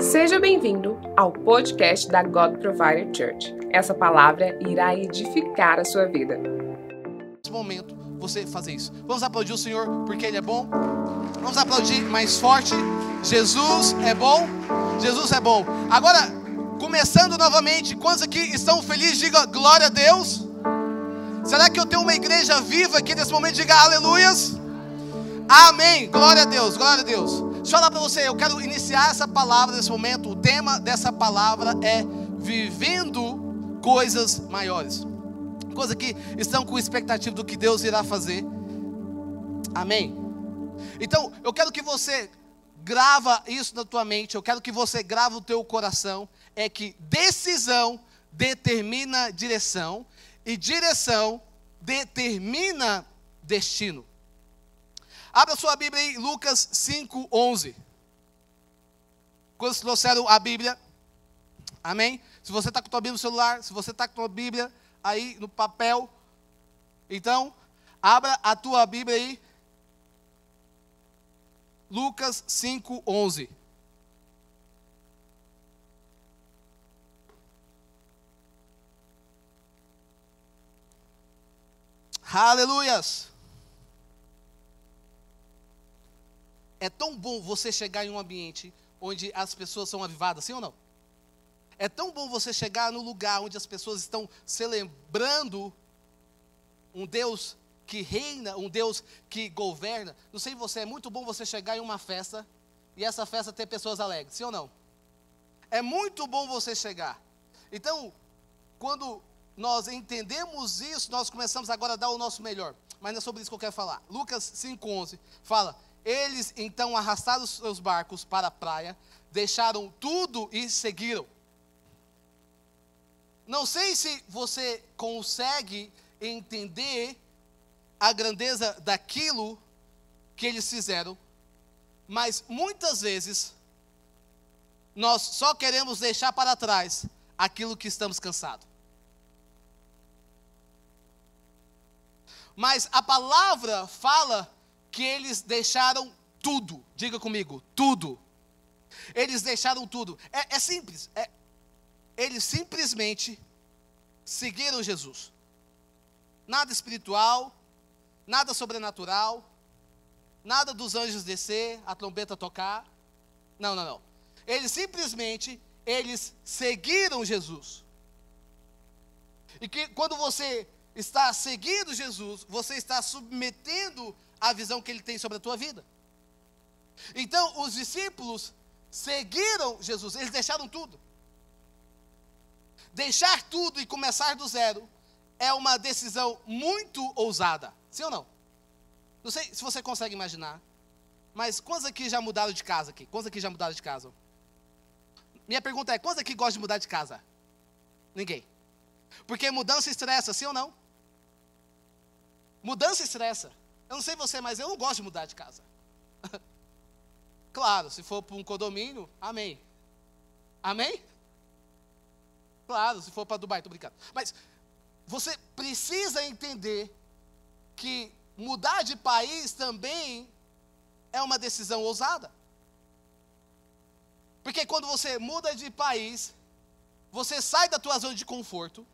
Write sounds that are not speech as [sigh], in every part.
Seja bem-vindo ao podcast da God Provider Church. Essa palavra irá edificar a sua vida. Nesse momento, você fazer isso. Vamos aplaudir o Senhor porque Ele é bom. Vamos aplaudir mais forte. Jesus é bom. Jesus é bom. Agora, começando novamente, quantos aqui estão felizes? Diga glória a Deus. Será que eu tenho uma igreja viva aqui nesse momento? Diga aleluias. Amém. Glória a Deus, glória a Deus. Deixa eu falar para você, eu quero iniciar essa palavra nesse momento. O tema dessa palavra é vivendo coisas maiores. Coisas que estão com expectativa do que Deus irá fazer. Amém. Então, eu quero que você grava isso na tua mente, eu quero que você grave o teu coração, é que decisão determina direção e direção determina destino. Abra sua Bíblia aí, Lucas 5, 11. Quando trouxeram a Bíblia, amém? Se você está com a tua Bíblia no celular, se você está com a tua Bíblia aí no papel, então, abra a tua Bíblia aí. Lucas 5, 11. Aleluias. É tão bom você chegar em um ambiente onde as pessoas são avivadas, sim ou não? É tão bom você chegar no lugar onde as pessoas estão celebrando um Deus que reina, um Deus que governa. Não sei você, é muito bom você chegar em uma festa e essa festa ter pessoas alegres, sim ou não? É muito bom você chegar. Então, quando nós entendemos isso, nós começamos agora a dar o nosso melhor. Mas não é sobre isso que eu quero falar. Lucas 5,11 fala: Eles então arrastaram seus barcos para a praia, deixaram tudo e seguiram. Não sei se você consegue entender a grandeza daquilo que eles fizeram, mas muitas vezes nós só queremos deixar para trás aquilo que estamos cansados. Mas a palavra fala que eles deixaram tudo. Diga comigo, tudo. Eles deixaram tudo. É, é simples. É, eles simplesmente seguiram Jesus. Nada espiritual, nada sobrenatural, nada dos anjos descer, a trombeta tocar. Não, não, não. Eles simplesmente eles seguiram Jesus. E que quando você está seguindo Jesus, você está submetendo a visão que ele tem sobre a tua vida. Então, os discípulos seguiram Jesus, eles deixaram tudo. Deixar tudo e começar do zero é uma decisão muito ousada. Sim ou não? Não sei se você consegue imaginar. Mas quantos aqui já mudaram de casa aqui? Quantos aqui já mudaram de casa? Minha pergunta é: quantos aqui gostam de mudar de casa? Ninguém. Porque mudança estressa, sim ou não? Mudança estressa. Eu não sei você, mas eu não gosto de mudar de casa. [laughs] claro, se for para um condomínio, amém. Amém? Claro, se for para Dubai, estou brincando. Mas você precisa entender que mudar de país também é uma decisão ousada. Porque quando você muda de país, você sai da tua zona de conforto,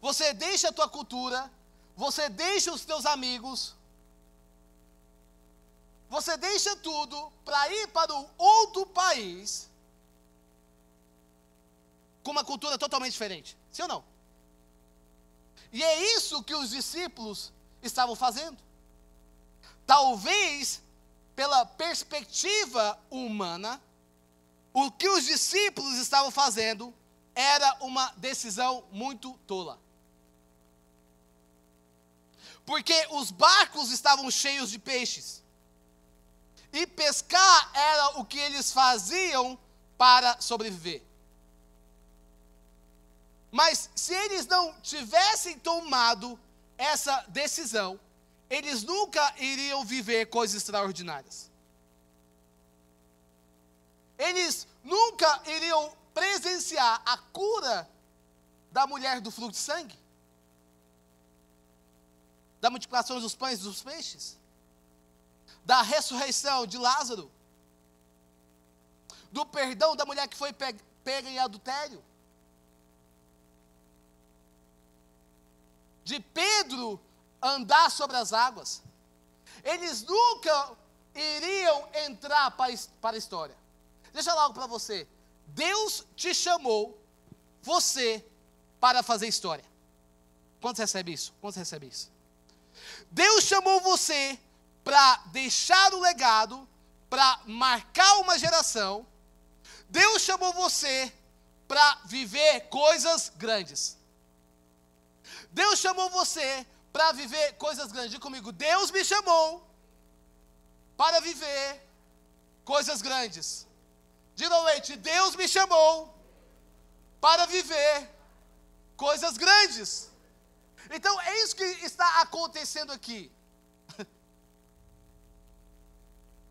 você deixa a tua cultura, você deixa os teus amigos, você deixa tudo para ir para um outro país com uma cultura totalmente diferente. Sim ou não? E é isso que os discípulos estavam fazendo. Talvez, pela perspectiva humana, o que os discípulos estavam fazendo era uma decisão muito tola. Porque os barcos estavam cheios de peixes. E pescar era o que eles faziam para sobreviver. Mas se eles não tivessem tomado essa decisão, eles nunca iriam viver coisas extraordinárias. Eles nunca iriam presenciar a cura da mulher do fluxo de sangue, da multiplicação dos pães e dos peixes, da ressurreição de Lázaro. do perdão da mulher que foi pega em adultério. De Pedro andar sobre as águas. Eles nunca iriam entrar para, a história. Deixa eu falar algo para você. Deus te chamou, você, para fazer história. Quantos recebe isso? Quantos recebe isso? Deus chamou você para deixar o legado, para marcar uma geração. Deus chamou você para viver coisas grandes. Deus chamou você para viver coisas grandes. Diga comigo, Deus me chamou para viver coisas grandes. Diga leite, Deus me chamou para viver coisas grandes. Então é isso que está acontecendo aqui. [laughs]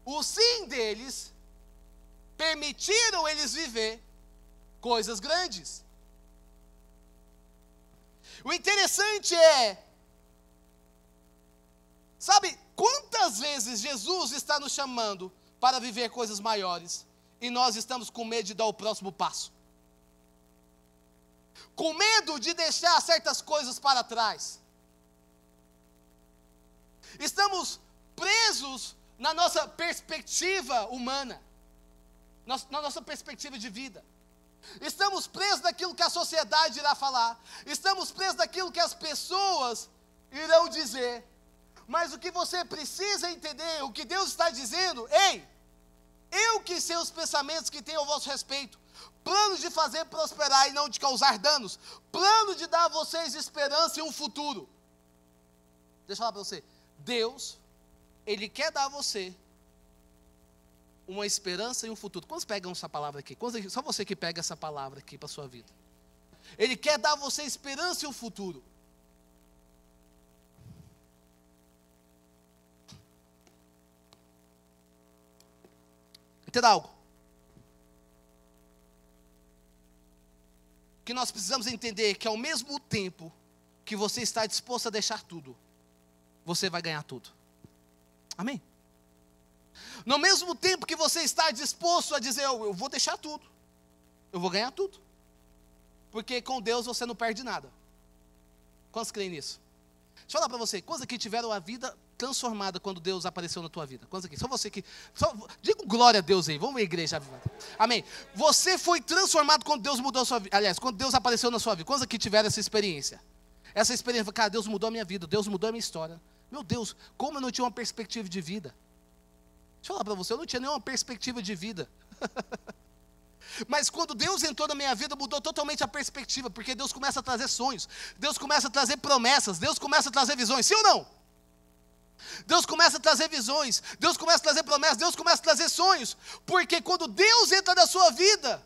O sim deles permitiram eles viver coisas grandes. O interessante é, sabe, quantas vezes Jesus está nos chamando para viver coisas maiores e nós estamos com medo de dar o próximo passo? Com medo de deixar certas coisas para trás. Estamos presos na nossa perspectiva humana, na nossa perspectiva de vida. Estamos presos daquilo que a sociedade irá falar, estamos presos daquilo que as pessoas irão dizer. Mas o que você precisa entender, o que Deus está dizendo, ei, eu que sei os pensamentos que tenho ao vosso respeito, planos de fazer prosperar e não de causar danos, plano de dar a vocês esperança e um futuro. Deixa eu falar para você, Deus, Ele quer dar a você uma esperança e um futuro. Quantos pegam essa palavra aqui? Quantos, só você que pega essa palavra aqui para a sua vida. Ele quer dar a você esperança e um futuro. Entenda algo? Que nós precisamos entender que ao mesmo tempo que você está disposto a deixar tudo, você vai ganhar tudo. Amém? No mesmo tempo que você está disposto a dizer, eu, eu vou deixar tudo, eu vou ganhar tudo. Porque com Deus você não perde nada. Quantos creem nisso? Deixa eu falar para você, quantos aqui tiveram a vida transformada quando Deus apareceu na tua vida? Quantos aqui? Só você que. Só, diga glória a Deus aí, vamos ver a igreja. Amém. Você foi transformado quando Deus mudou a sua vida. Aliás, quando Deus apareceu na sua vida. Quantos aqui tiveram essa experiência? Essa experiência, cara, Deus mudou a minha vida, Deus mudou a minha história. Meu Deus, como eu não tinha uma perspectiva de vida. Deixa eu falar para você, eu não tinha nenhuma perspectiva de vida. [laughs] Mas quando Deus entrou na minha vida, mudou totalmente a perspectiva, porque Deus começa a trazer sonhos, Deus começa a trazer promessas, Deus começa a trazer visões, sim ou não? Deus começa a trazer visões, Deus começa a trazer promessas, Deus começa a trazer sonhos, porque quando Deus entra na sua vida,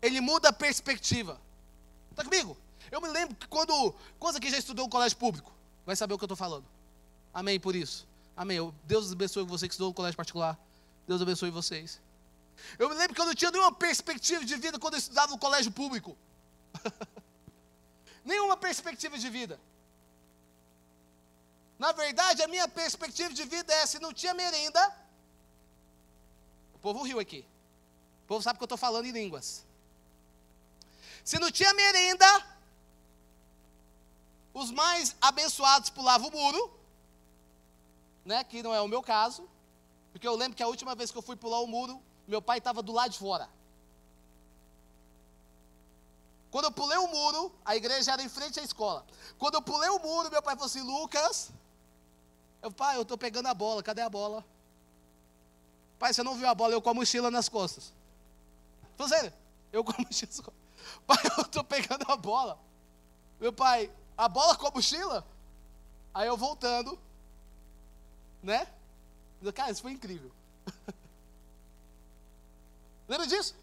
Ele muda a perspectiva. Está comigo? Eu me lembro que quando. Quantos aqui já estudou o colégio público? Vai saber o que eu estou falando. Amém por isso. Amém. Deus abençoe você que estudou no colégio particular. Deus abençoe vocês. Eu me lembro que eu não tinha nenhuma perspectiva de vida quando eu estudava no colégio público. [laughs] nenhuma perspectiva de vida. Na verdade, a minha perspectiva de vida é: se não tinha merenda, o povo riu aqui. O povo sabe que eu estou falando em línguas. Se não tinha merenda, os mais abençoados pulavam o muro né, que não é o meu caso, porque eu lembro que a última vez que eu fui pular o muro, meu pai estava do lado de fora. Quando eu pulei o muro, a igreja era em frente à escola. Quando eu pulei o muro, meu pai falou assim: Lucas, eu, pai, eu estou pegando a bola, cadê a bola? Pai, você não viu a bola? Eu com a mochila nas costas. Falei sério, eu com a [laughs] mochila nas costas. Pai, eu estou pegando a bola. Meu pai, a bola com a mochila? Aí eu voltando, né? Cara, isso foi incrível. [laughs] Lembra disso?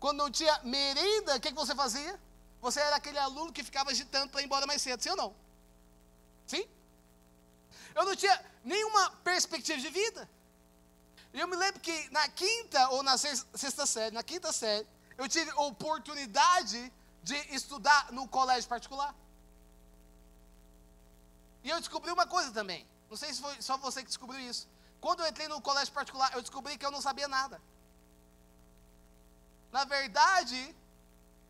Quando não tinha merenda, o que, que você fazia? Você era aquele aluno que ficava agitando para ir embora mais cedo, sim ou não? Sim? Eu não tinha nenhuma perspectiva de vida. Eu me lembro que na quinta ou na sexta série, na quinta série, eu tive oportunidade de estudar no colégio particular. E eu descobri uma coisa também. Não sei se foi só você que descobriu isso. Quando eu entrei no colégio particular, eu descobri que eu não sabia nada. Na verdade,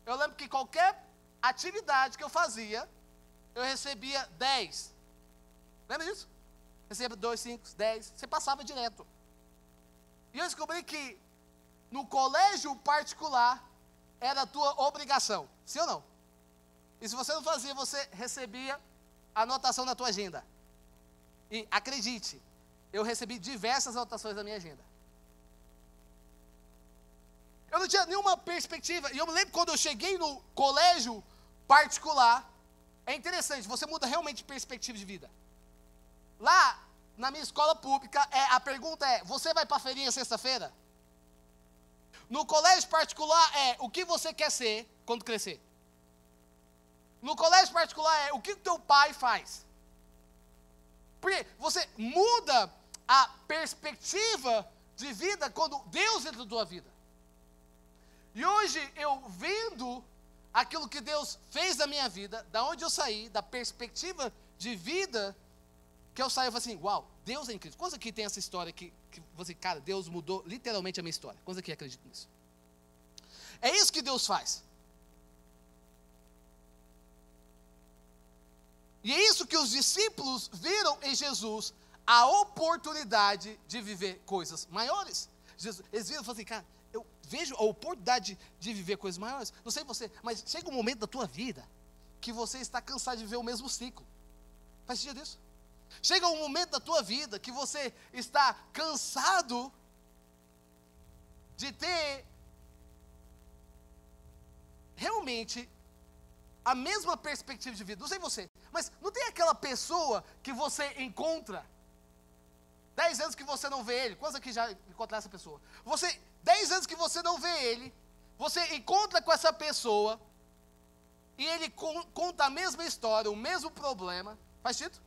eu lembro que qualquer atividade que eu fazia, eu recebia 10. Lembra disso? Recebia 2, 5, 10. Você passava direto. E eu descobri que no colégio particular era a tua obrigação. Sim ou não? E se você não fazia, você recebia a anotação na tua agenda. E acredite, eu recebi diversas anotações na minha agenda. Eu não tinha nenhuma perspectiva. E eu me lembro quando eu cheguei no colégio particular. É interessante, você muda realmente perspectiva de vida. Lá, na minha escola pública, é, a pergunta é: você vai para a feirinha sexta-feira? No colégio particular é: o que você quer ser quando crescer? No colégio particular é: o que o teu pai faz? Porque você muda a perspectiva de vida quando Deus entra na tua vida. E hoje eu vendo aquilo que Deus fez na minha vida, da onde eu saí, da perspectiva de vida que eu saí, eu falei assim, uau, Deus é incrível. Quantos aqui tem essa história que, que você, cara, Deus mudou literalmente a minha história? Quantos aqui acreditam nisso? É isso que Deus faz. E é isso que os discípulos viram em Jesus, a oportunidade de viver coisas maiores. Jesus, eles viram e falaram assim, cara, vejo a oportunidade de, viver coisas maiores. Não sei você, mas chega um momento da tua vida que você está cansado de viver o mesmo ciclo. Faz sentido isso? Chega um momento da tua vida que você está cansado de ter realmente a mesma perspectiva de vida. Não sei você, mas não tem aquela pessoa que você encontra dez anos que você não vê ele. Quantos aqui já encontraram essa pessoa? Você, dez anos que você não vê ele, você encontra com essa pessoa e ele conta a mesma história, o mesmo problema. Faz sentido?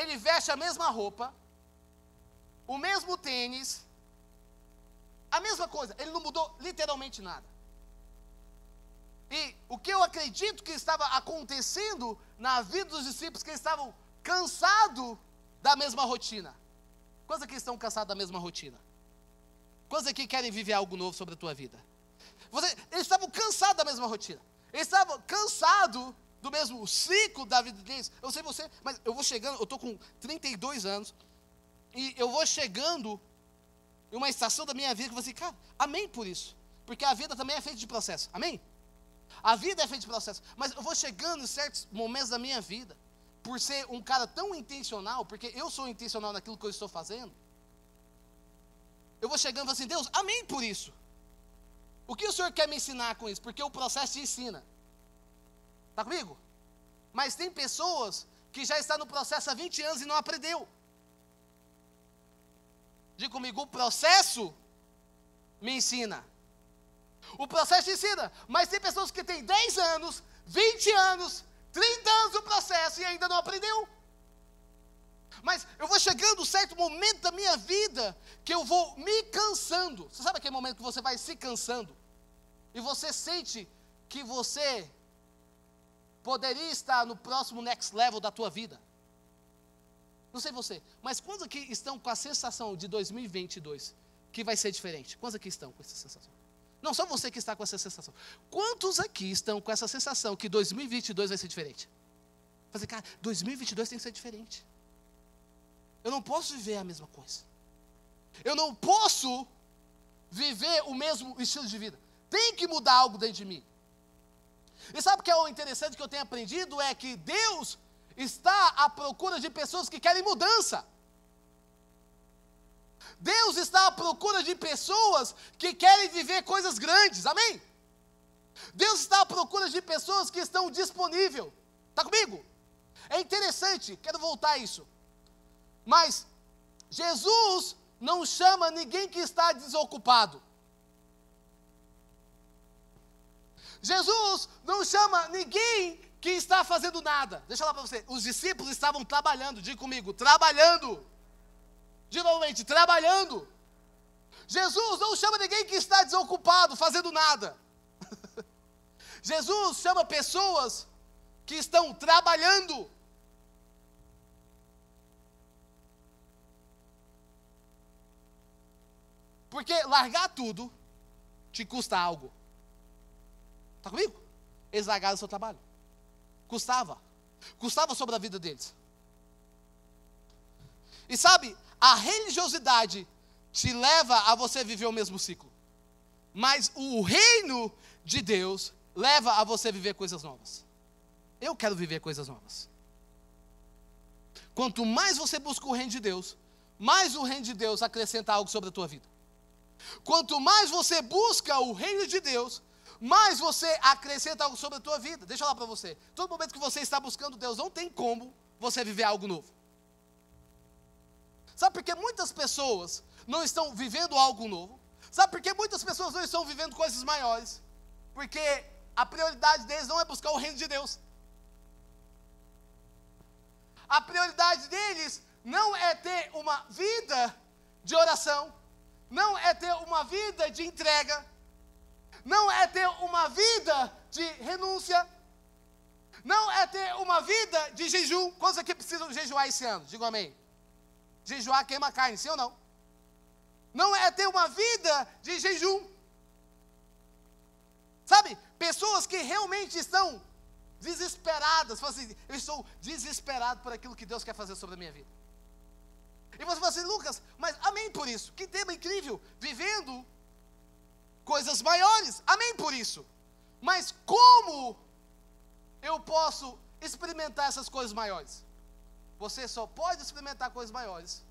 ele veste a mesma roupa, o mesmo tênis, a mesma coisa, ele não mudou literalmente nada. E o que eu acredito que estava acontecendo na vida dos discípulos, que eles estavam cansados da mesma rotina. Quantos aqui estão cansados da mesma rotina? Quantos aqui querem viver algo novo sobre a tua vida? Você, eles estavam cansados da mesma rotina. Eles estavam cansados do mesmo ciclo da vida deles. Eu sei você, mas eu vou chegando, eu estou com 32 anos, e eu vou chegando em uma estação da minha vida que assim, cara, amém por isso. Porque a vida também é feita de processo, amém? A vida é feita de processo, mas eu vou chegando em certos momentos da minha vida, por ser um cara tão intencional, porque eu sou intencional naquilo que eu estou fazendo, eu vou chegando e assim, Deus, amém por isso. O que o Senhor quer me ensinar com isso? Porque o processo te ensina. Está comigo? Mas tem pessoas que já estão no processo há 20 anos e não aprendeu. Diga comigo, o processo me ensina. O processo ensina. Mas tem pessoas que têm 10 anos, 20 anos, 30 anos no processo e ainda não aprendeu. Mas eu vou chegando um certo momento da minha vida que eu vou me cansando. Você sabe aquele momento que você vai se cansando? E você sente que você poderia estar no próximo next level da tua vida. Não sei você, mas quantos aqui estão com a sensação de 2022 que vai ser diferente? Quantos aqui estão com essa sensação? Não só você que está com essa sensação. Quantos aqui estão com essa sensação que 2022 vai ser diferente? Fazer, cara, 2022 tem que ser diferente. Eu não posso viver a mesma coisa. Eu não posso viver o mesmo estilo de vida. Tem que mudar algo dentro de mim. E sabe o que é o interessante que eu tenho aprendido? É que Deus está à procura de pessoas que querem mudança. Deus está à procura de pessoas que querem viver coisas grandes, amém? Deus está à procura de pessoas que estão disponíveis. Está comigo? É interessante, quero voltar a isso. Mas Jesus não chama ninguém que está desocupado. Jesus não chama ninguém que está fazendo nada. Deixa eu falar para você. Os discípulos estavam trabalhando, diga comigo, trabalhando. De novamente, trabalhando. Jesus não chama ninguém que está desocupado, fazendo nada. [laughs] Jesus chama pessoas que estão trabalhando. Porque largar tudo, te custa algo. Está comigo? Eles largaram o seu trabalho. Custava. Custava sobre a vida deles. E sabe, a religiosidade te leva a você viver o mesmo ciclo. Mas o reino de Deus leva a você viver coisas novas. Eu quero viver coisas novas. Quanto mais você busca o reino de Deus, mais o reino de Deus acrescenta algo sobre a tua vida. Quanto mais você busca o reino de Deus, mais você acrescenta algo sobre a tua vida. Deixa eu falar para você. Todo momento que você está buscando Deus, não tem como você viver algo novo. Sabe por que muitas pessoas não estão vivendo algo novo? Sabe por que muitas pessoas não estão vivendo coisas maiores? Porque a prioridade deles não é buscar o reino de Deus. A prioridade deles não é ter uma vida de oração, não é ter uma vida de entrega, não é ter uma vida de renúncia, não é ter uma vida de jejum. Quantos aqui precisam jejuar esse ano? Diga amém. Jejuar queima carne, sim ou não? Não é ter uma vida de jejum. Sabe, pessoas que realmente estão desesperadas, falam assim, eu estou desesperado por aquilo que Deus quer fazer sobre a minha vida. E você fala assim, Lucas, mas amém por isso. Que tema incrível, vivendo coisas maiores. Amém por isso. Mas como eu posso experimentar essas coisas maiores? Você só pode experimentar coisas maiores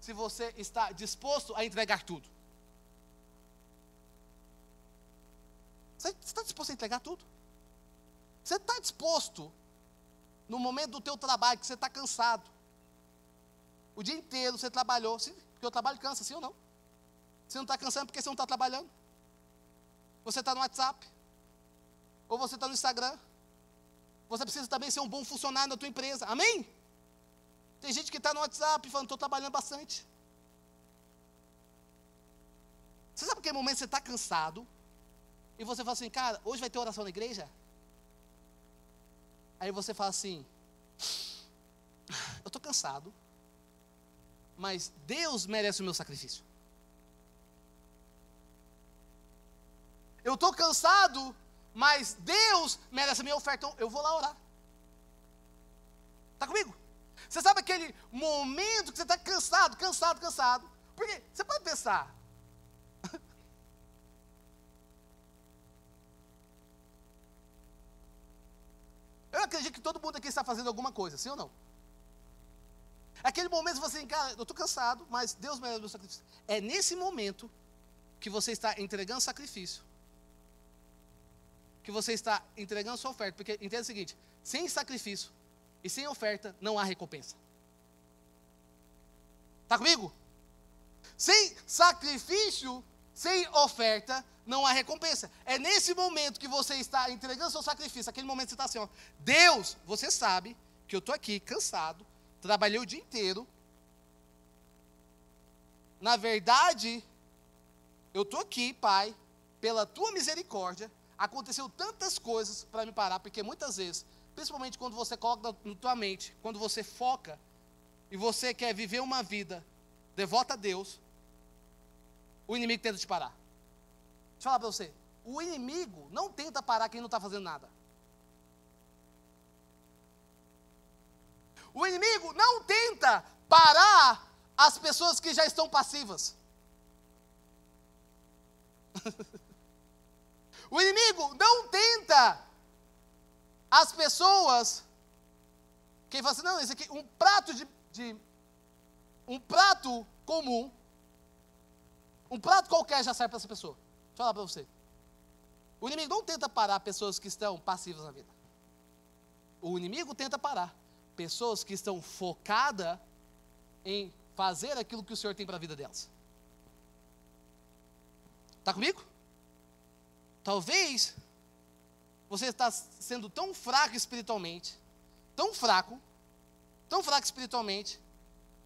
se você está disposto a entregar tudo. Você está disposto a entregar tudo? Você está disposto, no momento do teu trabalho, que você está cansado, o dia inteiro você trabalhou, sim, porque o trabalho cansa, sim ou não? Você não está cansando porque você não está trabalhando? Você está no WhatsApp? Ou você está no Instagram? Você precisa também ser um bom funcionário na tua empresa. Amém? Tem gente que está no WhatsApp falando, estou trabalhando bastante. Você sabe que momento você está cansado e você fala assim, cara, hoje vai ter oração na igreja? Aí você fala assim, eu estou cansado, mas Deus merece o meu sacrifício. Eu estou cansado, mas Deus merece a minha oferta. Então eu vou lá orar. Está comigo? Você sabe aquele momento que você está cansado, cansado, cansado? Porque você pode pensar. [laughs] Eu acredito que todo mundo aqui está fazendo alguma coisa, sim ou não? Aquele momento você assim, cara, eu estou cansado, mas Deus merece o meu sacrifício. É nesse momento que você está entregando sacrifício que você está entregando sua oferta. Porque entenda o seguinte: sem sacrifício e sem oferta não há recompensa. Está comigo? Sem sacrifício, sem oferta, não há recompensa. É nesse momento que você está entregando seu sacrifício, aquele momento que você está assim, ó, Deus, você sabe que eu estou aqui cansado, trabalhei o dia inteiro. Na verdade, eu estou aqui, Pai, pela tua misericórdia, aconteceu tantas coisas para me parar, porque muitas vezes, principalmente quando você coloca na tua mente, quando você foca e você quer viver uma vida devota a Deus, o inimigo tenta te parar. Deixa eu falar para você, o inimigo não tenta parar quem não está fazendo nada. O inimigo não tenta parar as pessoas que já estão passivas. [laughs] O inimigo não tenta as pessoas. Quem fala assim, não, esse aqui, um prato de, de um prato comum, um prato qualquer já serve para essa pessoa. Deixa eu falar para você. O inimigo não tenta parar pessoas que estão passivas na vida. O inimigo tenta parar pessoas que estão focadas em fazer aquilo que o Senhor tem para a vida delas. Está comigo? Talvez você está sendo tão fraco espiritualmente, tão fraco, tão fraco espiritualmente,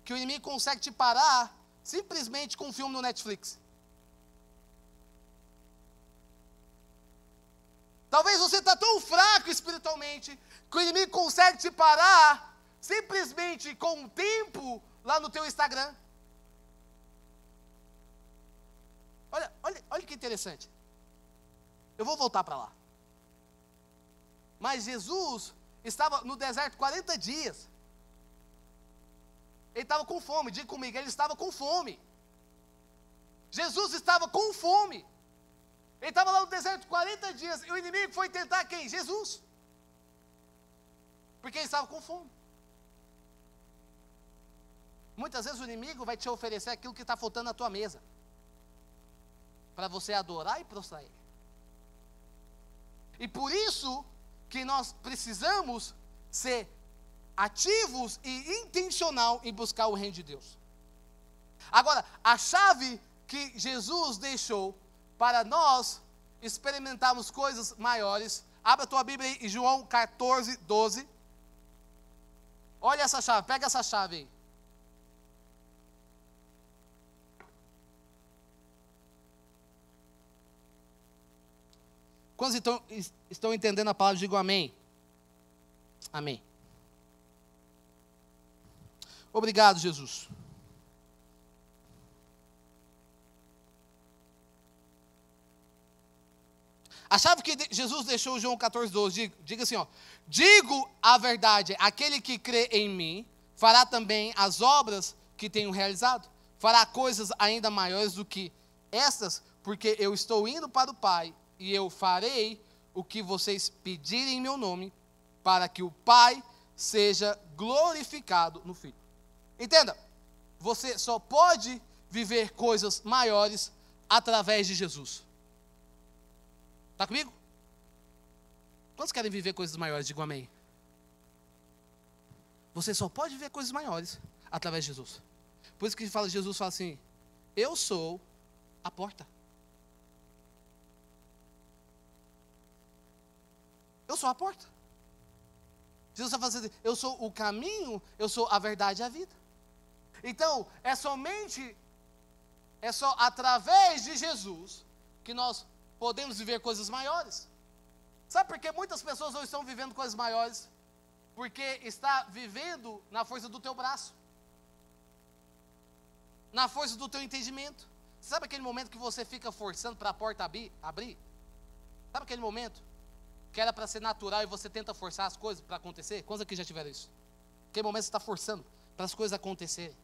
que o inimigo consegue te parar simplesmente com um filme no Netflix. Talvez você está tão fraco espiritualmente que o inimigo consegue te parar simplesmente com um tempo lá no teu Instagram. Olha, olha, olha que interessante. Eu vou voltar para lá. Mas Jesus estava no deserto 40 dias. Ele estava com fome, diga comigo, ele estava com fome. Jesus estava com fome. Ele estava lá no deserto 40 dias e o inimigo foi tentar quem? Jesus. Porque ele estava com fome. Muitas vezes o inimigo vai te oferecer aquilo que está faltando na tua mesa. Para você adorar e prostrar ele. E por isso que nós precisamos ser ativos e intencional em buscar o reino de Deus. Agora, a chave que Jesus deixou para nós experimentarmos coisas maiores. Abra a tua Bíblia aí, João 14, 12. Olha essa chave, pega essa chave aí. Quantos estão, estão entendendo a palavra? Digo amém. Amém. Obrigado, Jesus. A chave que Jesus deixou João 14, 12, diga, diga assim: ó, digo a verdade, aquele que crê em mim fará também as obras que tenho realizado, fará coisas ainda maiores do que estas, porque eu estou indo para o Pai e eu farei o que vocês pedirem em meu nome, para que o Pai seja glorificado no Filho. Entenda, você só pode viver coisas maiores através de Jesus. Está comigo? Quantos querem viver coisas maiores? Digo amém. Você só pode viver coisas maiores através de Jesus. Por isso que fala, Jesus fala assim: Eu sou a porta. Eu sou a porta. Jesus está falando assim: Eu sou o caminho, eu sou a verdade e a vida. Então, é somente, é só através de Jesus que nós podemos viver coisas maiores. Sabe por que muitas pessoas não estão vivendo coisas maiores? Porque está vivendo na força do teu braço, na força do teu entendimento. Sabe aquele momento que você fica forçando para a porta abrir, abrir? Sabe aquele momento que era para ser natural e você tenta forçar as coisas para acontecer? Quantos aqui já tiveram isso? Aquele momento você está forçando para as coisas acontecerem.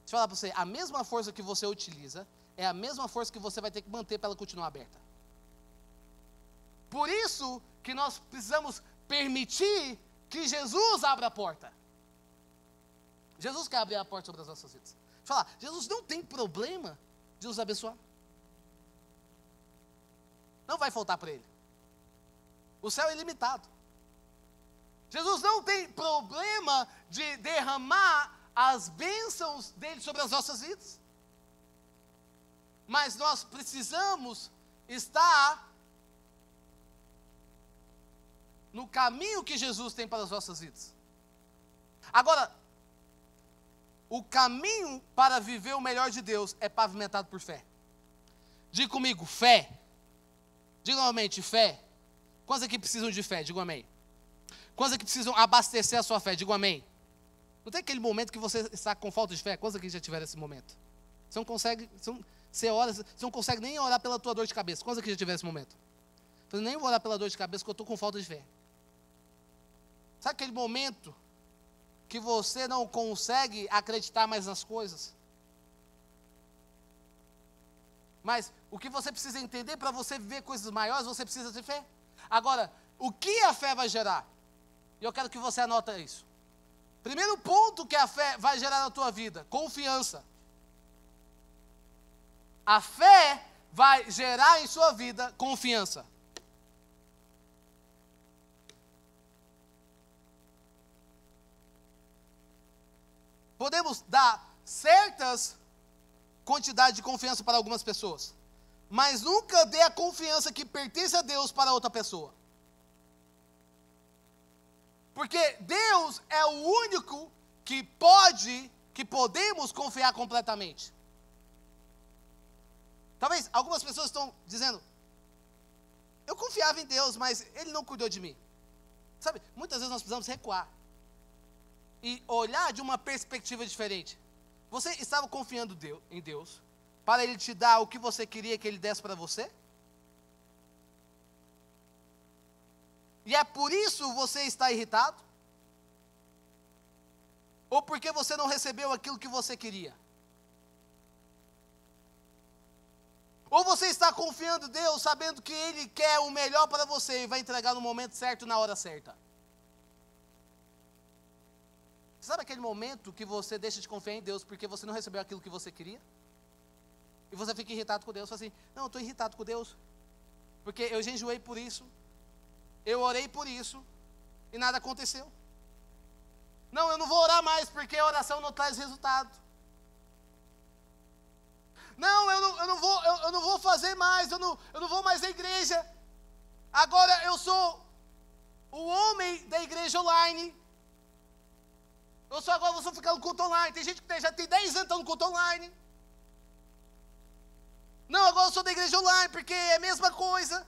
Deixa eu falar para você, a mesma força que você utiliza é a mesma força que você vai ter que manter para ela continuar aberta. Por isso que nós precisamos permitir que Jesus abra a porta. Jesus quer abrir a porta sobre as nossas vidas. Falar, Jesus não tem problema de nos abençoar. Não vai faltar para ele. O céu é ilimitado. Jesus não tem problema de derramar as bênçãos dele sobre as nossas vidas mas nós precisamos estar no caminho que Jesus tem para as nossas vidas. Agora, o caminho para viver o melhor de Deus é pavimentado por fé. Diga comigo, fé. Diga novamente, fé. Quantos aqui precisam de fé? Diga amém. Quantos aqui precisam abastecer a sua fé? Diga amém. Não tem aquele momento que você está com falta de fé? Quantos aqui já tiveram esse momento? Você não consegue, você não, você ora, você não consegue nem orar pela tua dor de cabeça. Quantos aqui já tiver esse momento? Eu nem vou orar pela dor de cabeça porque eu estou com falta de fé. Sabe aquele momento que você não consegue acreditar mais nas coisas? Mas o que você precisa entender para você viver coisas maiores, você precisa ter fé. Agora, o que a fé vai gerar? E eu quero que você anota isso. Primeiro ponto que a fé vai gerar na tua vida: confiança. A fé vai gerar em sua vida confiança. Podemos dar certas quantidades de confiança para algumas pessoas, mas nunca dê a confiança que pertence a Deus para outra pessoa. Porque Deus é o único que pode, que podemos confiar completamente. Talvez algumas pessoas estão dizendo: eu confiava em Deus, mas Ele não cuidou de mim. Sabe, muitas vezes nós precisamos recuar e olhar de uma perspectiva diferente. Você estava confiando em Deus para Ele te dar o que você queria que Ele desse para você? E é por isso você está irritado? Ou porque você não recebeu aquilo que você queria? Ou você está confiando em Deus, sabendo que Ele quer o melhor para você e vai entregar no momento certo, na hora certa? Sabe aquele momento que você deixa de confiar em Deus porque você não recebeu aquilo que você queria? E você fica irritado com Deus, fala assim: Não, eu estou irritado com Deus, porque eu jejuei por isso, eu orei por isso, e nada aconteceu. Não, eu não vou orar mais porque a oração não traz resultado. Não, eu não, eu não, vou, eu, eu não vou fazer mais, eu não, eu não vou mais à igreja. Agora eu sou o homem da igreja online. Eu sou agora vou ficar no culto online. Tem gente que já tem 10 anos no culto online. Não, agora eu sou da igreja online, porque é a mesma coisa.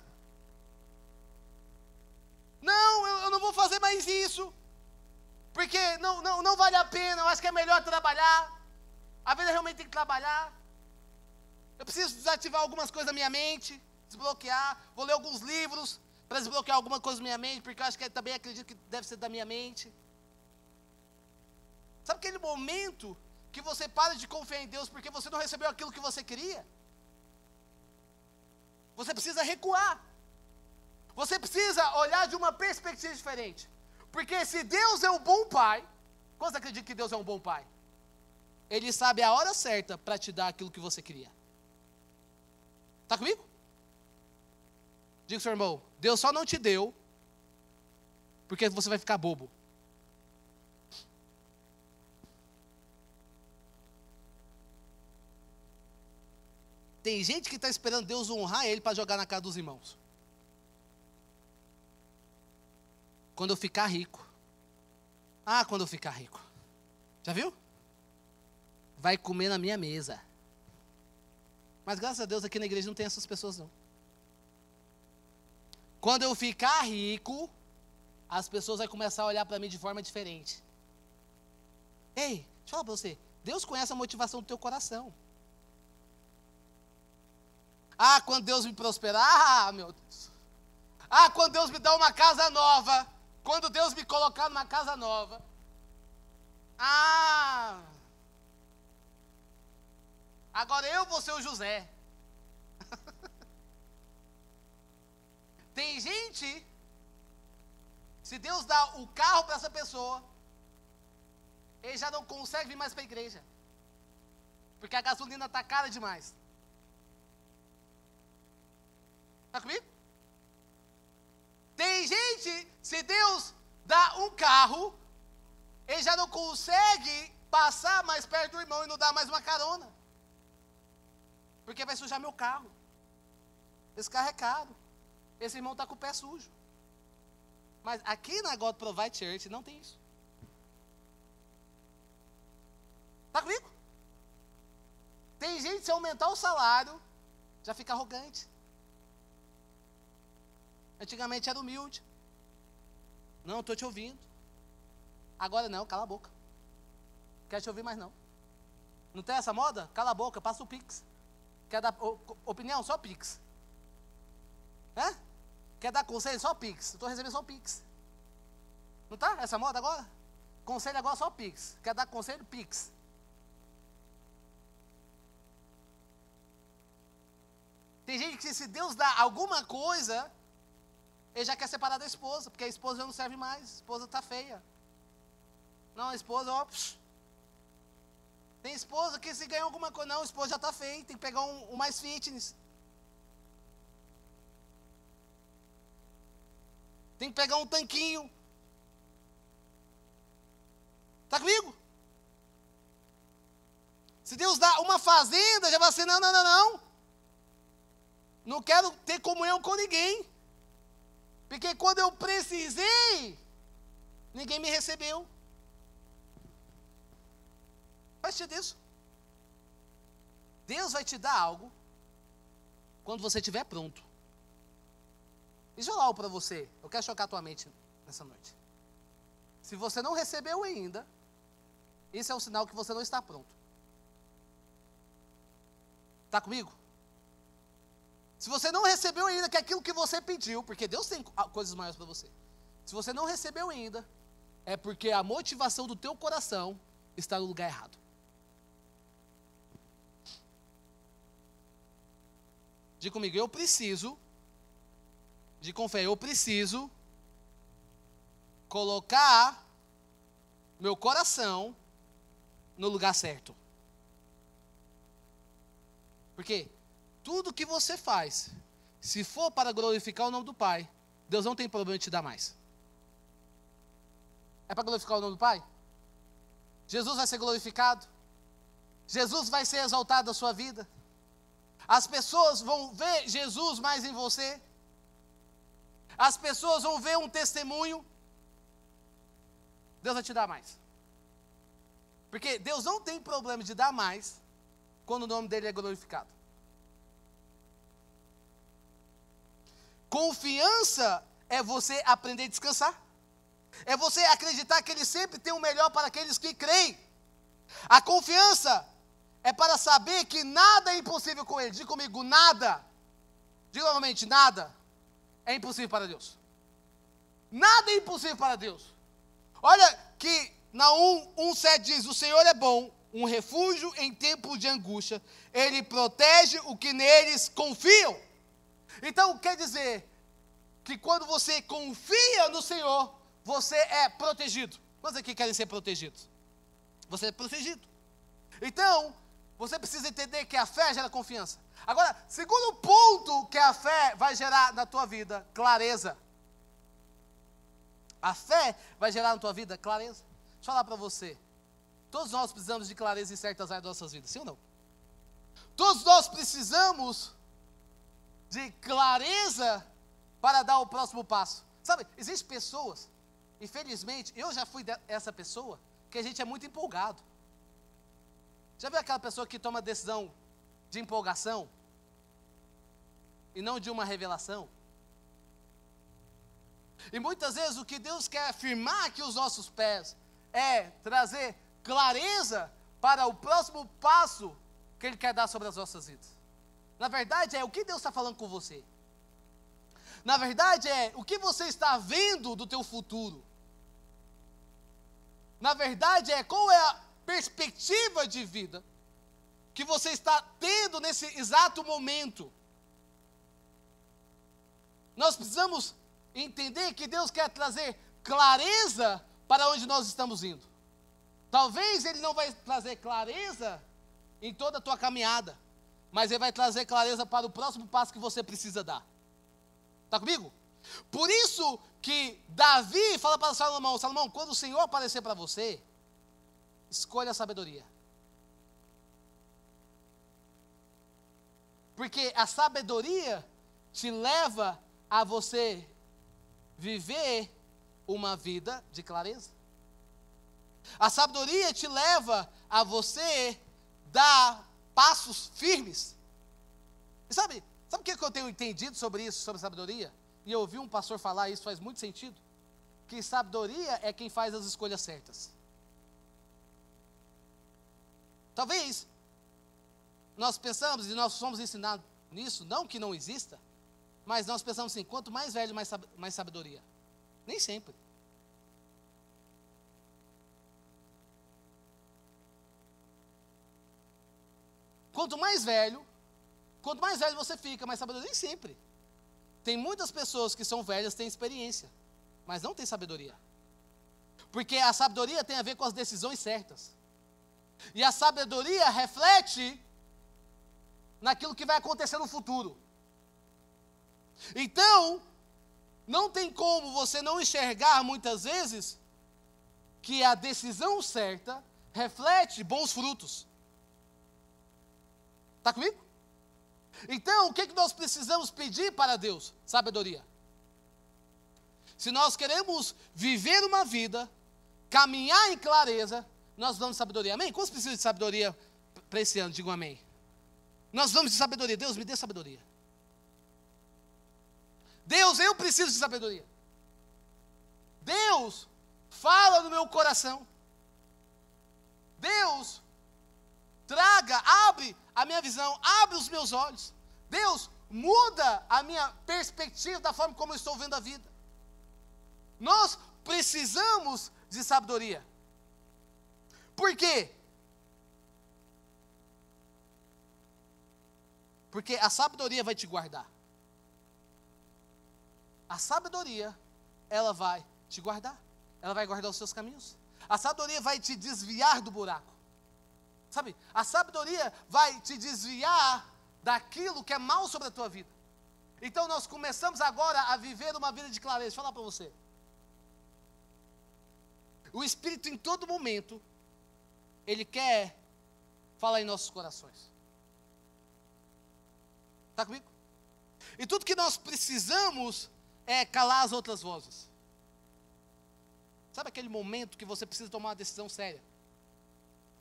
Não, eu, eu não vou fazer mais isso. Porque não, não, não vale a pena, eu acho que é melhor trabalhar. A vida realmente tem que trabalhar. Eu preciso desativar algumas coisas da minha mente, desbloquear. Vou ler alguns livros para desbloquear alguma coisa da minha mente, porque eu acho que também acredito que deve ser da minha mente. Sabe aquele momento que você para de confiar em Deus porque você não recebeu aquilo que você queria? Você precisa recuar. Você precisa olhar de uma perspectiva diferente. Porque se Deus é um bom pai, quantos acreditam que Deus é um bom pai? Ele sabe a hora certa para te dar aquilo que você queria. Está comigo? Diga seu irmão, Deus só não te deu porque você vai ficar bobo. Tem gente que está esperando Deus honrar ele para jogar na cara dos irmãos. Quando eu ficar rico. Ah, quando eu ficar rico. Já viu? Vai comer na minha mesa. Mas graças a Deus aqui na igreja não tem essas pessoas não. Quando eu ficar rico, as pessoas vão começar a olhar para mim de forma diferente. Ei, deixa eu falar para você. Deus conhece a motivação do teu coração. Ah, quando Deus me prosperar, ah, meu Deus. Ah, quando Deus me dá uma casa nova. Quando Deus me colocar numa casa nova. Ah. Agora eu vou ser o José. Tem gente, se Deus dá o carro para essa pessoa, ele já não consegue vir mais para a igreja. Porque a gasolina está cara demais. Está comigo? Tem gente, se Deus dá um carro, ele já não consegue passar mais perto do irmão e não dar mais uma carona. Porque vai sujar meu carro. Esse carro é caro. Esse irmão está com o pé sujo. Mas aqui na God Provide Church não tem isso. Está comigo? Tem gente, se aumentar o salário, já fica arrogante. Antigamente era humilde. Não, estou te ouvindo. Agora não, cala a boca. Quer te ouvir mais não. Não tem essa moda? Cala a boca, passa o Pix. Quer dar opinião? Só Pix. É? Quer dar conselho? Só Pix. Estou recebendo só Pix. Não tá essa moda agora? Conselho agora só Pix. Quer dar conselho? Pix. Tem gente que se Deus dá alguma coisa, ele já quer separar da esposa, porque a esposa já não serve mais, a esposa está feia. Não, a esposa, ó. Psh. Tem esposa que se ganha alguma coisa, não, a esposa já está feia, tem que pegar um, um mais fitness. Tem que pegar um tanquinho. Está comigo? Se Deus dá uma fazenda, já vai ser, não, não, não, não. Não quero ter comunhão com ninguém. Porque quando eu precisei, ninguém me recebeu. Faz sentido isso? Deus vai te dar algo quando você estiver pronto. Eu falar algo para você. Eu quero chocar a tua mente nessa noite. Se você não recebeu ainda, esse é o sinal que você não está pronto. Está comigo? Se você não recebeu ainda que aquilo que você pediu, porque Deus tem coisas maiores para você. Se você não recebeu ainda, é porque a motivação do teu coração está no lugar errado. Diga comigo, eu preciso, de com fé, eu preciso colocar meu coração no lugar certo. Porque tudo que você faz, se for para glorificar o nome do Pai, Deus não tem problema em te dar mais. É para glorificar o nome do Pai? Jesus vai ser glorificado? Jesus vai ser exaltado na sua vida? As pessoas vão ver Jesus mais em você? As pessoas vão ver um testemunho? Deus vai te dar mais. Porque Deus não tem problema de dar mais quando o nome dele é glorificado. Confiança é você aprender a descansar. É você acreditar que Ele sempre tem o melhor para aqueles que creem. A confiança é para saber que nada é impossível com Ele. Diga comigo, nada. Diga novamente, nada é impossível para Deus. Nada é impossível para Deus. Olha que na 1,7 diz: O Senhor é bom, um refúgio em tempo de angústia. Ele protege o que neles confiam. Então quer dizer que quando você confia no Senhor, você é protegido. Quantos aqui querem ser protegidos? Você é protegido. Então, você precisa entender que a fé gera confiança. Agora, segundo ponto que a fé vai gerar na tua vida, clareza. A fé vai gerar na tua vida clareza. Deixa eu falar para você. Todos nós precisamos de clareza em certas áreas das nossas vidas, sim ou não? Todos nós precisamos de clareza para dar o próximo passo. Sabe, existem pessoas Infelizmente, eu já fui essa pessoa que a gente é muito empolgado. Já viu aquela pessoa que toma decisão de empolgação e não de uma revelação? E muitas vezes o que Deus quer afirmar aqui os nossos pés é trazer clareza para o próximo passo que Ele quer dar sobre as nossas vidas. Na verdade, é o que Deus está falando com você. Na verdade, é o que você está vendo do teu futuro. Na verdade, é qual é a perspectiva de vida que você está tendo nesse exato momento. Nós precisamos entender que Deus quer trazer clareza para onde nós estamos indo. Talvez Ele não vai trazer clareza em toda a tua caminhada, mas Ele vai trazer clareza para o próximo passo que você precisa dar. Está comigo? Por isso que Davi fala para Salomão: Salomão, quando o Senhor aparecer para você, escolha a sabedoria. Porque a sabedoria te leva a você viver uma vida de clareza. A sabedoria te leva a você dar passos firmes. E sabe, Sabe o que eu tenho entendido sobre isso, sobre sabedoria? E eu ouvi um pastor falar isso, faz muito sentido. Que sabedoria é quem faz as escolhas certas. Talvez nós pensamos, e nós somos ensinados nisso, não que não exista, mas nós pensamos assim: quanto mais velho, mais, mais sabedoria. Nem sempre. Quanto mais velho, Quanto mais velho você fica, mais sabedoria. Nem sempre. Tem muitas pessoas que são velhas, têm experiência, mas não têm sabedoria. Porque a sabedoria tem a ver com as decisões certas. E a sabedoria reflete naquilo que vai acontecer no futuro. Então, não tem como você não enxergar muitas vezes que a decisão certa reflete bons frutos. Está comigo? Então, o que, que nós precisamos pedir para Deus? Sabedoria. Se nós queremos viver uma vida, caminhar em clareza, nós vamos de sabedoria. Amém? Quantos precisam de sabedoria para esse ano? Digam amém. Nós vamos de sabedoria. Deus, me dê sabedoria. Deus, eu preciso de sabedoria. Deus, fala no meu coração. Deus, traga, abre a minha visão, abre os meus olhos. Deus, muda a minha perspectiva da forma como eu estou vendo a vida. Nós precisamos de sabedoria. Por quê? Porque a sabedoria vai te guardar. A sabedoria, ela vai te guardar. Ela vai guardar os seus caminhos. A sabedoria vai te desviar do buraco. Sabe? A sabedoria vai te desviar daquilo que é mal sobre a tua vida. Então nós começamos agora a viver uma vida de clareza. Eu falar para você. O Espírito em todo momento, ele quer falar em nossos corações. Está comigo? E tudo que nós precisamos é calar as outras vozes. Sabe aquele momento que você precisa tomar uma decisão séria?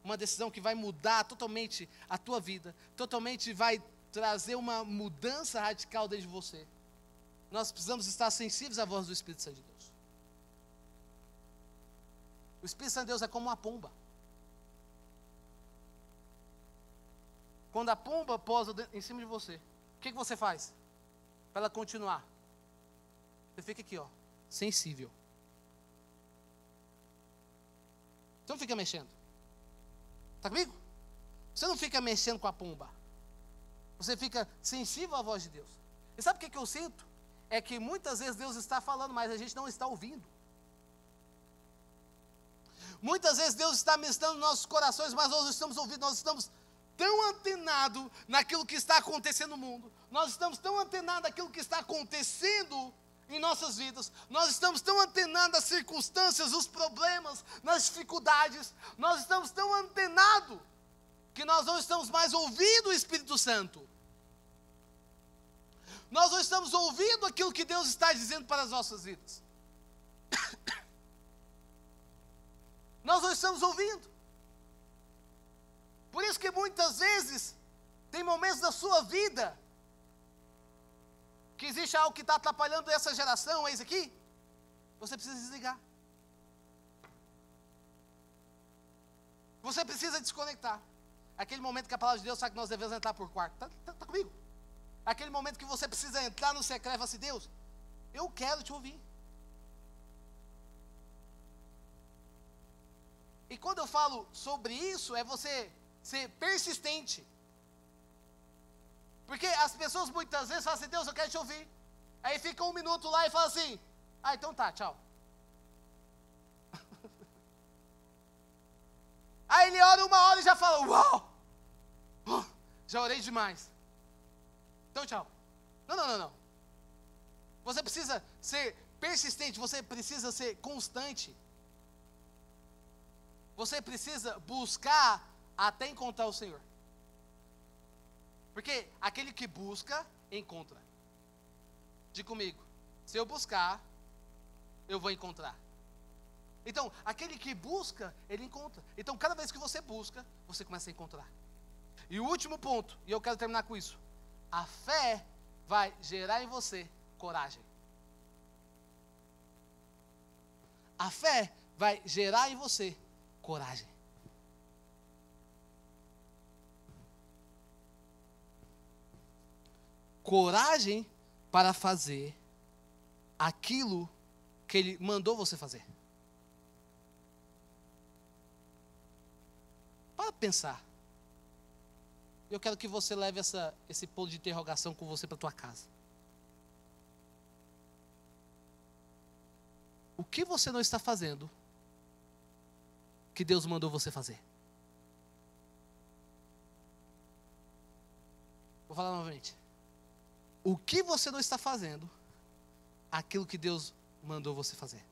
Uma decisão que vai mudar totalmente a tua vida, totalmente vai trazer uma mudança radical dentro de você. Nós precisamos estar sensíveis à voz do Espírito Santo de Deus. O Espírito Santo de Deus é como uma pomba. Quando a pomba posa em cima de você, o que, que você faz? Para ela continuar. Você fica aqui, ó, sensível. Você não fica mexendo. Está comigo? Você não fica mexendo com a pomba. Você fica sensível à voz de Deus. E sabe o que, que eu sinto? É que muitas vezes Deus está falando, mas a gente não está ouvindo. Muitas vezes Deus está ministrando nossos corações, mas nós estamos ouvindo, nós estamos tão antenados naquilo que está acontecendo no mundo, nós estamos tão antenados naquilo que está acontecendo em nossas vidas. Nós estamos tão antenados às circunstâncias, os problemas, nas dificuldades. Nós estamos tão antenados que nós não estamos mais ouvindo o Espírito Santo. Nós não estamos ouvindo aquilo que Deus está dizendo para as nossas vidas. [coughs] Nós não estamos ouvindo. Por isso que muitas vezes tem momentos da sua vida que existe algo que está atrapalhando essa geração, é isso aqui, você precisa desligar. Você precisa desconectar. Aquele momento que a palavra de Deus sabe que nós devemos entrar por quarto. Está tá, tá comigo? Aquele momento que você precisa entrar no secreto e falar assim, Deus, eu quero te ouvir. E quando eu falo sobre isso, é você ser persistente. Porque as pessoas muitas vezes falam assim, Deus, eu quero te ouvir. Aí fica um minuto lá e fala assim, ah, então tá, tchau. [laughs] Aí ele ora uma hora e já fala, uau, uh, já orei demais. Então tchau. Não, não, não, não. Você precisa ser persistente, você precisa ser constante. Você precisa buscar até encontrar o Senhor. Porque aquele que busca, encontra. Diga comigo, se eu buscar, eu vou encontrar. Então, aquele que busca, ele encontra. Então, cada vez que você busca, você começa a encontrar. E o último ponto, e eu quero terminar com isso: a fé vai gerar em você coragem. A fé vai gerar em você coragem. Coragem para fazer aquilo que Ele mandou você fazer. Para pensar. Eu quero que você leve essa, esse ponto de interrogação com você para tua casa. O que você não está fazendo que Deus mandou você fazer? Vou falar novamente o que você não está fazendo, aquilo que Deus mandou você fazer.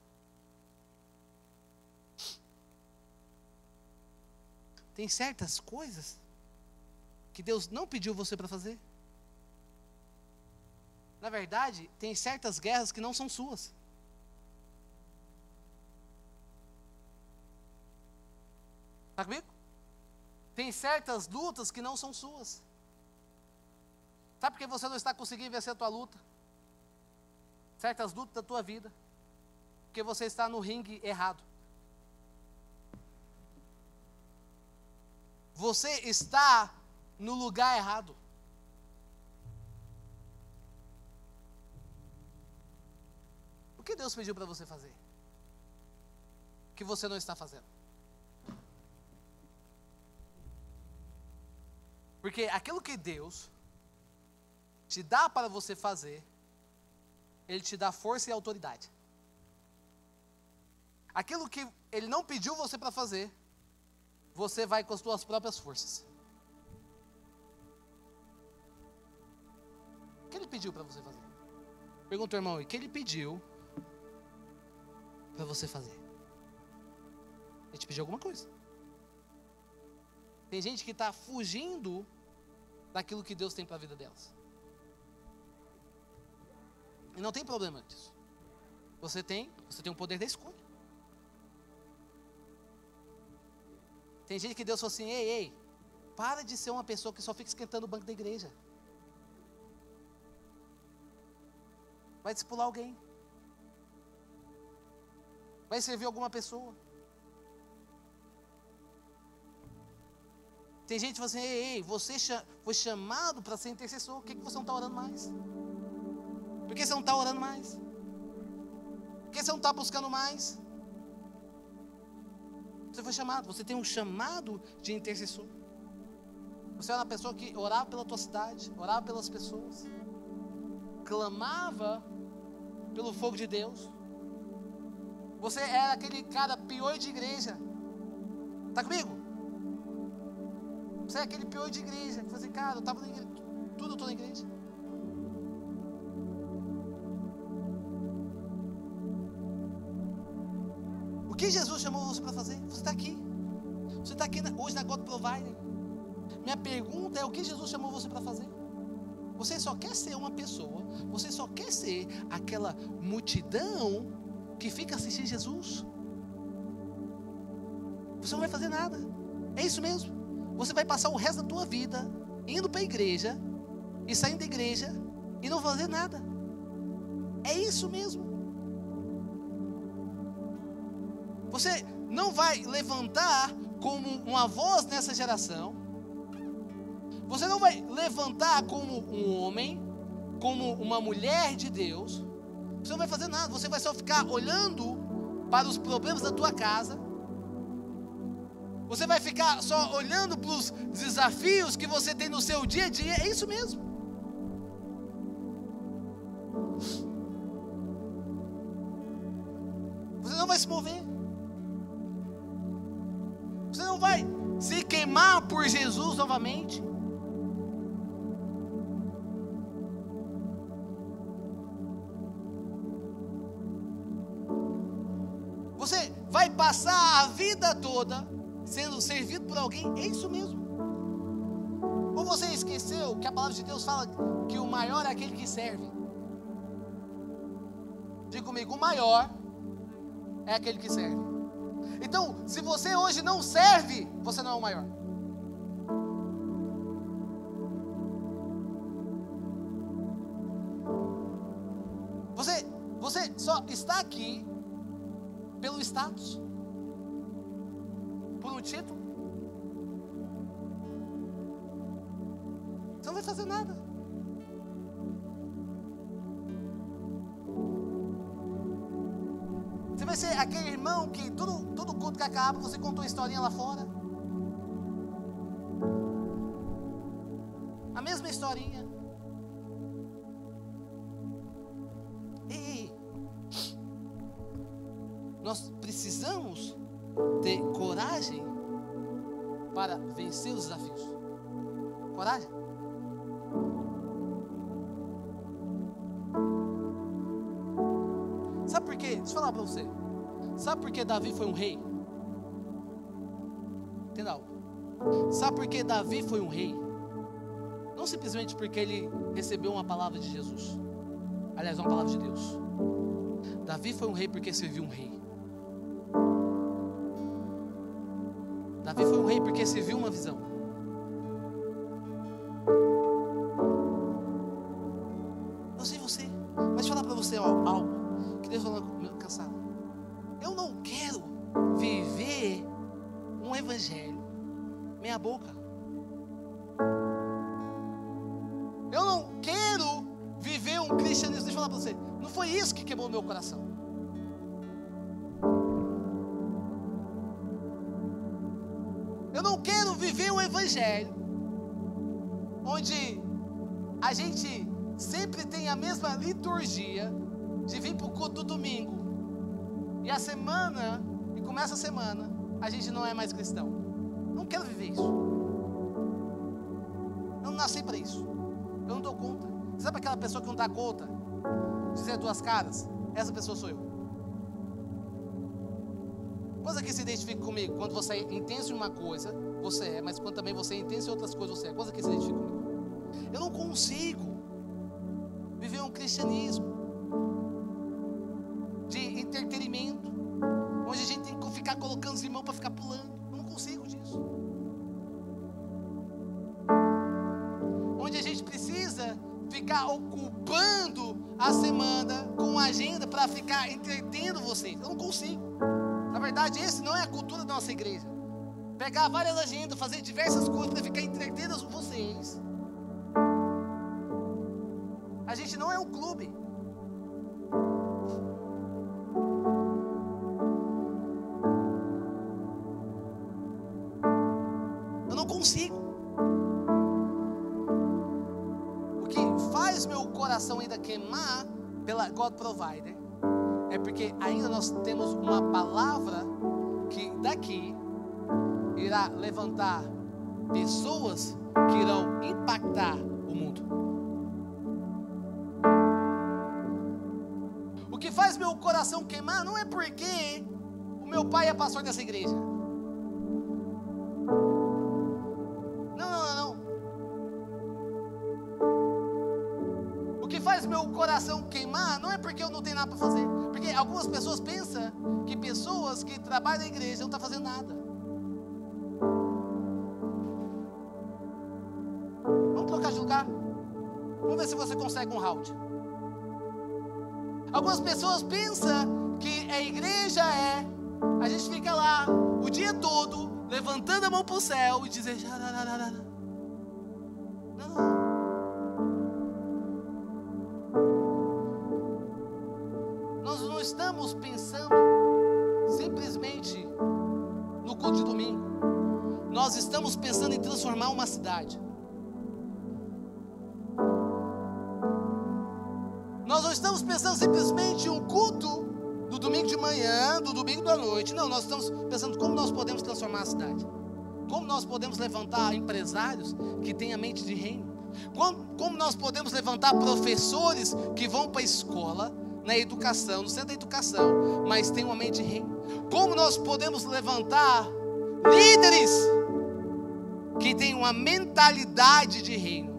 Tem certas coisas que Deus não pediu você para fazer. Na verdade, tem certas guerras que não são suas. Está comigo? Tem certas lutas que não são suas. Sabe por que você não está conseguindo vencer a tua luta? Certas lutas da tua vida. Porque você está no ringue errado. Você está no lugar errado. O que Deus pediu para você fazer? Que você não está fazendo. Porque aquilo que Deus te dá para você fazer, Ele te dá força e autoridade. Aquilo que Ele não pediu você para fazer, você vai com as suas próprias forças. O que Ele pediu para você fazer? Pergunta, irmão, o que Ele pediu para você fazer? Ele te pediu alguma coisa. Tem gente que está fugindo daquilo que Deus tem para a vida delas. E não tem problema disso. Você tem, você tem o poder da escolha. Tem gente que Deus falou assim: ei, ei, para de ser uma pessoa que só fica esquentando o banco da igreja. Vai discipular alguém. Vai servir alguma pessoa. Tem gente que fala assim: ei, ei, você foi chamado para ser intercessor, por que, que você não está orando mais? Por que você não está orando mais? Por que você não está buscando mais? Você foi chamado, você tem um chamado de intercessor. Você era uma pessoa que orava pela tua cidade, orava pelas pessoas, clamava pelo fogo de Deus. Você era aquele cara pior de igreja. Está comigo? Você é aquele pior de igreja. Que assim, cara, eu estava na igreja, tudo eu estou na igreja. Que Jesus chamou você para fazer? Você está aqui. Você está aqui hoje na God Provider. Minha pergunta é: o que Jesus chamou você para fazer? Você só quer ser uma pessoa, você só quer ser aquela multidão que fica assistindo Jesus? Você não vai fazer nada. É isso mesmo. Você vai passar o resto da tua vida indo para a igreja e saindo da igreja e não fazer nada. É isso mesmo. Você não vai levantar como uma voz nessa geração. Você não vai levantar como um homem, como uma mulher de Deus. Você não vai fazer nada. Você vai só ficar olhando para os problemas da tua casa você vai ficar só olhando para os desafios que você tem no seu dia a dia. É isso mesmo. Você não vai se mover. Queimar por Jesus novamente. Você vai passar a vida toda sendo servido por alguém, é isso mesmo. Ou você esqueceu que a palavra de Deus fala que o maior é aquele que serve? Diga comigo, o maior é aquele que serve. Então, se você hoje não serve, você não é o maior. Só está aqui pelo status por um título. Você não vai fazer nada. Você vai ser aquele irmão que todo, todo culto que acaba, você contou uma historinha lá fora. A mesma historinha. Nós precisamos ter coragem para vencer os desafios. Coragem. Sabe por quê? Deixa eu falar para você. Sabe por que Davi foi um rei? Entenda Sabe por que Davi foi um rei? Não simplesmente porque ele recebeu uma palavra de Jesus. Aliás, uma palavra de Deus. Davi foi um rei porque serviu um rei. Davi foi um rei porque se viu uma visão. Evangelho, onde a gente sempre tem a mesma liturgia de vir para o culto do domingo, e a semana, e começa a semana, a gente não é mais cristão. Não quero viver isso. Eu não nasci para isso. Eu não dou conta. Sabe aquela pessoa que não dá conta? Dizer duas caras? Essa pessoa sou eu. Quantos aqui se identifica comigo? Quando você é intenso em uma coisa, você é, mas quando também você é intenso em outras coisas, você é. Quantos aqui se identifica comigo? Eu não consigo viver um cristianismo de entretenimento, onde a gente tem que ficar colocando os irmãos para ficar pulando. Eu não consigo disso. Onde a gente precisa ficar ocupando a semana com agenda para ficar entretendo vocês. Eu não consigo. Verdade, esse não é a cultura da nossa igreja. Pegar várias agendas, fazer diversas coisas para ficar entretendo vocês. A gente não é um clube. Eu não consigo. O que faz meu coração ainda queimar pela God Provider é porque ainda nós temos uma palavra que daqui irá levantar pessoas que irão impactar o mundo. O que faz meu coração queimar não é porque o meu pai é pastor dessa igreja. Não, não, não. O que faz meu coração queimar não é porque eu não tenho nada para fazer. Algumas pessoas pensam que pessoas que trabalham na igreja não estão fazendo nada. Vamos trocar de lugar? Vamos ver se você consegue um round. Algumas pessoas pensam que a igreja é. A gente fica lá o dia todo levantando a mão para o céu e dizer. Transformar uma cidade. Nós não estamos pensando simplesmente em um culto do domingo de manhã, do domingo da noite. Não, nós estamos pensando como nós podemos transformar a cidade. Como nós podemos levantar empresários que têm a mente de reino. Como, como nós podemos levantar professores que vão para a escola, na educação, no centro da educação, mas têm uma mente de reino. Como nós podemos levantar líderes que têm uma mentalidade de reino.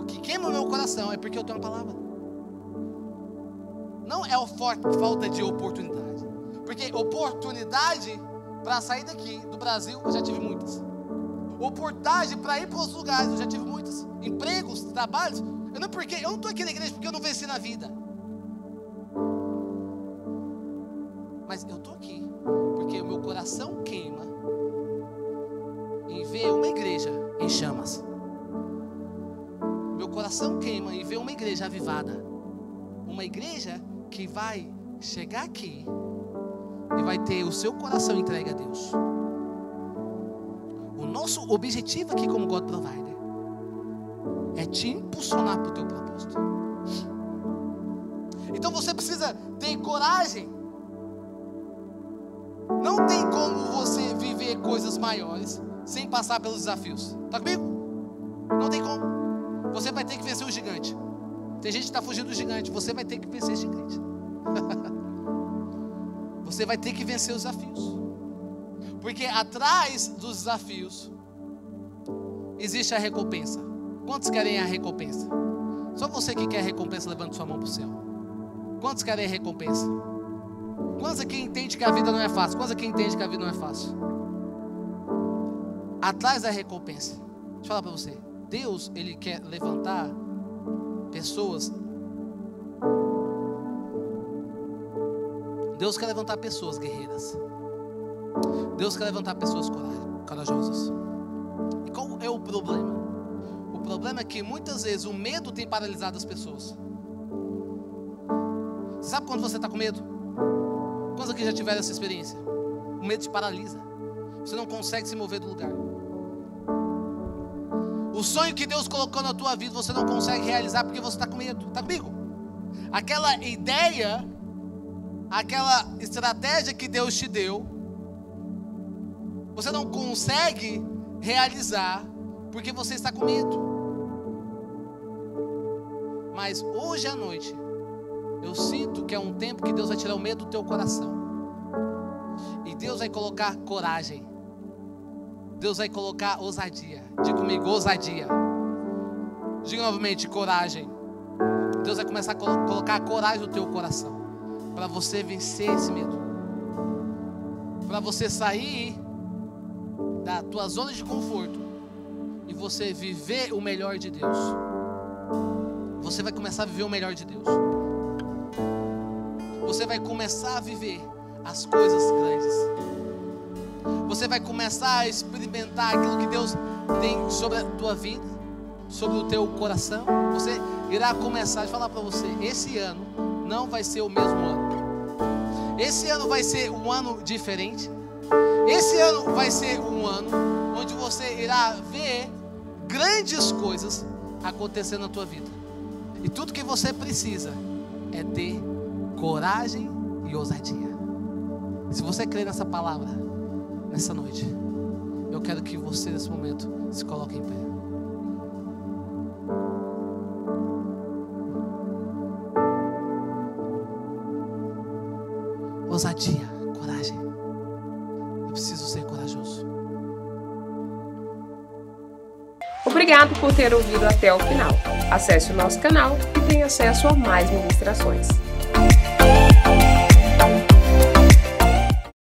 O que queima o meu coração é porque eu tenho uma palavra. Não é a falta de oportunidade. Porque oportunidade para sair daqui do Brasil, eu já tive muitas. Oportunidade para ir para outros lugares, eu já tive muitas. Empregos, trabalhos. Eu não porque eu não estou aqui na igreja porque eu não venci na vida. Mas eu estou coração queima em ver uma igreja em chamas. Meu coração queima em ver uma igreja avivada. Uma igreja que vai chegar aqui e vai ter o seu coração entregue a Deus. O nosso objetivo aqui como God Provider é te impulsionar para o teu propósito. Então você precisa ter coragem. Coisas maiores sem passar pelos desafios. Está comigo? Não tem como. Você vai ter que vencer o gigante. Tem gente que está fugindo do gigante. Você vai ter que vencer o gigante. [laughs] você vai ter que vencer os desafios. Porque atrás dos desafios existe a recompensa. Quantos querem a recompensa? Só você que quer a recompensa, levante sua mão para o céu. Quantos querem a recompensa? Quantos aqui entende que a vida não é fácil? Quantos aqui entende que a vida não é fácil? Atrás da recompensa. Deixa eu falar para você. Deus, Ele quer levantar pessoas. Deus quer levantar pessoas guerreiras. Deus quer levantar pessoas corajosas. E qual é o problema? O problema é que muitas vezes o medo tem paralisado as pessoas. Sabe quando você está com medo? Quantos aqui já tiveram essa experiência? O medo te paralisa. Você não consegue se mover do lugar. O sonho que Deus colocou na tua vida você não consegue realizar porque você está com medo. Está comigo? Aquela ideia, aquela estratégia que Deus te deu, você não consegue realizar porque você está com medo. Mas hoje à noite, eu sinto que é um tempo que Deus vai tirar o medo do teu coração. E Deus vai colocar coragem. Deus vai colocar ousadia. Diga comigo, ousadia. Diga novamente, coragem. Deus vai começar a colocar a coragem no teu coração. Para você vencer esse medo. Para você sair da tua zona de conforto. E você viver o melhor de Deus. Você vai começar a viver o melhor de Deus. Você vai começar a viver as coisas grandes. Você vai começar a experimentar aquilo que Deus tem sobre a tua vida, sobre o teu coração. Você irá começar a falar para você: esse ano não vai ser o mesmo ano. Esse ano vai ser um ano diferente. Esse ano vai ser um ano onde você irá ver grandes coisas acontecendo na tua vida. E tudo que você precisa é ter coragem e ousadia. Se você crê nessa palavra, nessa noite, eu quero que você nesse momento se coloque em pé. Ousadia, coragem. Eu preciso ser corajoso. Obrigado por ter ouvido até o final. Acesse o nosso canal e tenha acesso a mais ministrações.